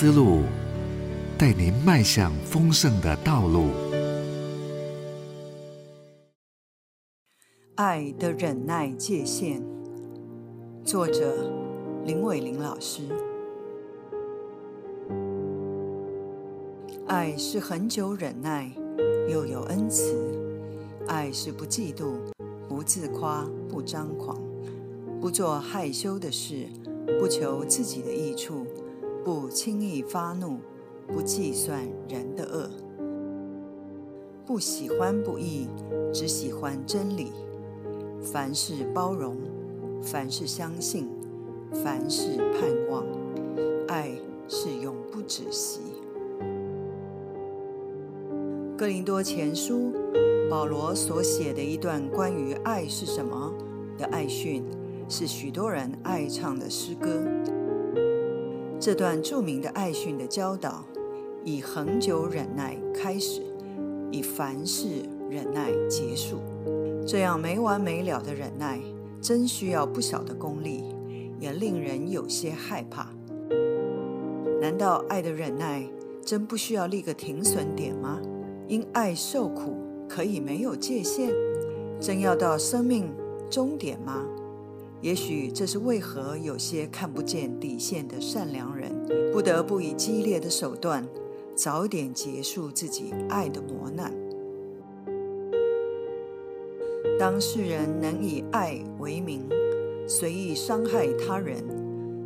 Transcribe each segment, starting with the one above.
思路，带您迈向丰盛的道路。爱的忍耐界限，作者林伟玲老师。爱是恒久忍耐，又有恩慈；爱是不嫉妒，不自夸，不张狂，不做害羞的事，不求自己的益处，不轻易发怒，不计算人的恶，不喜欢不义，只喜欢真理。凡事包容，凡事相信，凡事盼望，爱是永不止息。哥林多前书，保罗所写的一段关于爱是什么的爱训，是许多人爱唱的诗歌。这段著名的爱训的教导，以恒久忍耐开始，以凡事忍耐结束。这样没完没了的忍耐，真需要不小的功力，也令人有些害怕。难道爱的忍耐真不需要立个停损点吗？因爱受苦可以没有界限，真要到生命终点吗？也许这是为何有些看不见底线的善良人，不得不以激烈的手段，早点结束自己爱的磨难。当世人能以爱为名，随意伤害他人，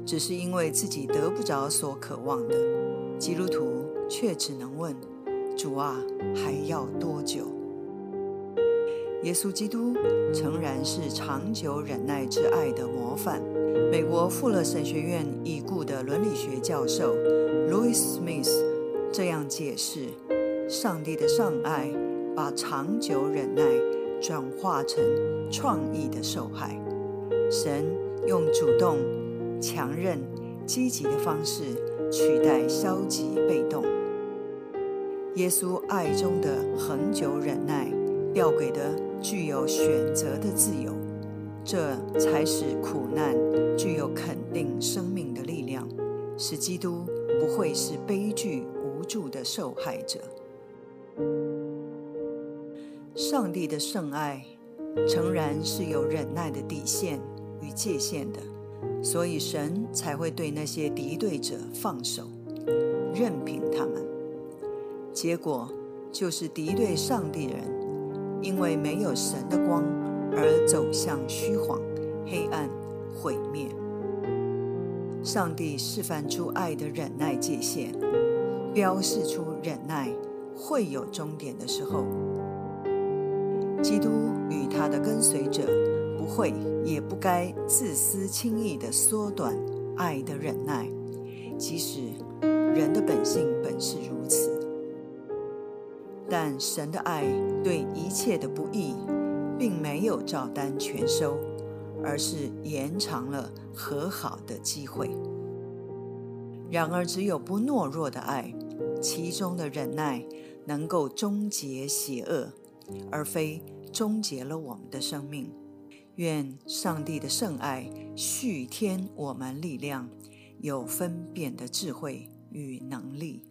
只是因为自己得不着所渴望的，基督徒却只能问：主啊，还要多久？耶稣基督诚然是长久忍耐之爱的模范。美国富勒神学院已故的伦理学教授 Louis Smith 这样解释：上帝的上爱把长久忍耐。转化成创意的受害，神用主动、强韧、积极的方式取代消极被动。耶稣爱中的恒久忍耐，要给的具有选择的自由，这才使苦难具有肯定生命的力量，使基督不会是悲剧无助的受害者。上帝的圣爱诚然是有忍耐的底线与界限的，所以神才会对那些敌对者放手，任凭他们。结果就是敌对上帝的人，因为没有神的光而走向虚晃、黑暗、毁灭。上帝示范出爱的忍耐界限，标示出忍耐会有终点的时候。基督与他的跟随者不会也不该自私轻易地缩短爱的忍耐，即使人的本性本是如此。但神的爱对一切的不义，并没有照单全收，而是延长了和好的机会。然而，只有不懦弱的爱，其中的忍耐能够终结邪恶。而非终结了我们的生命。愿上帝的圣爱续添我们力量，有分辨的智慧与能力。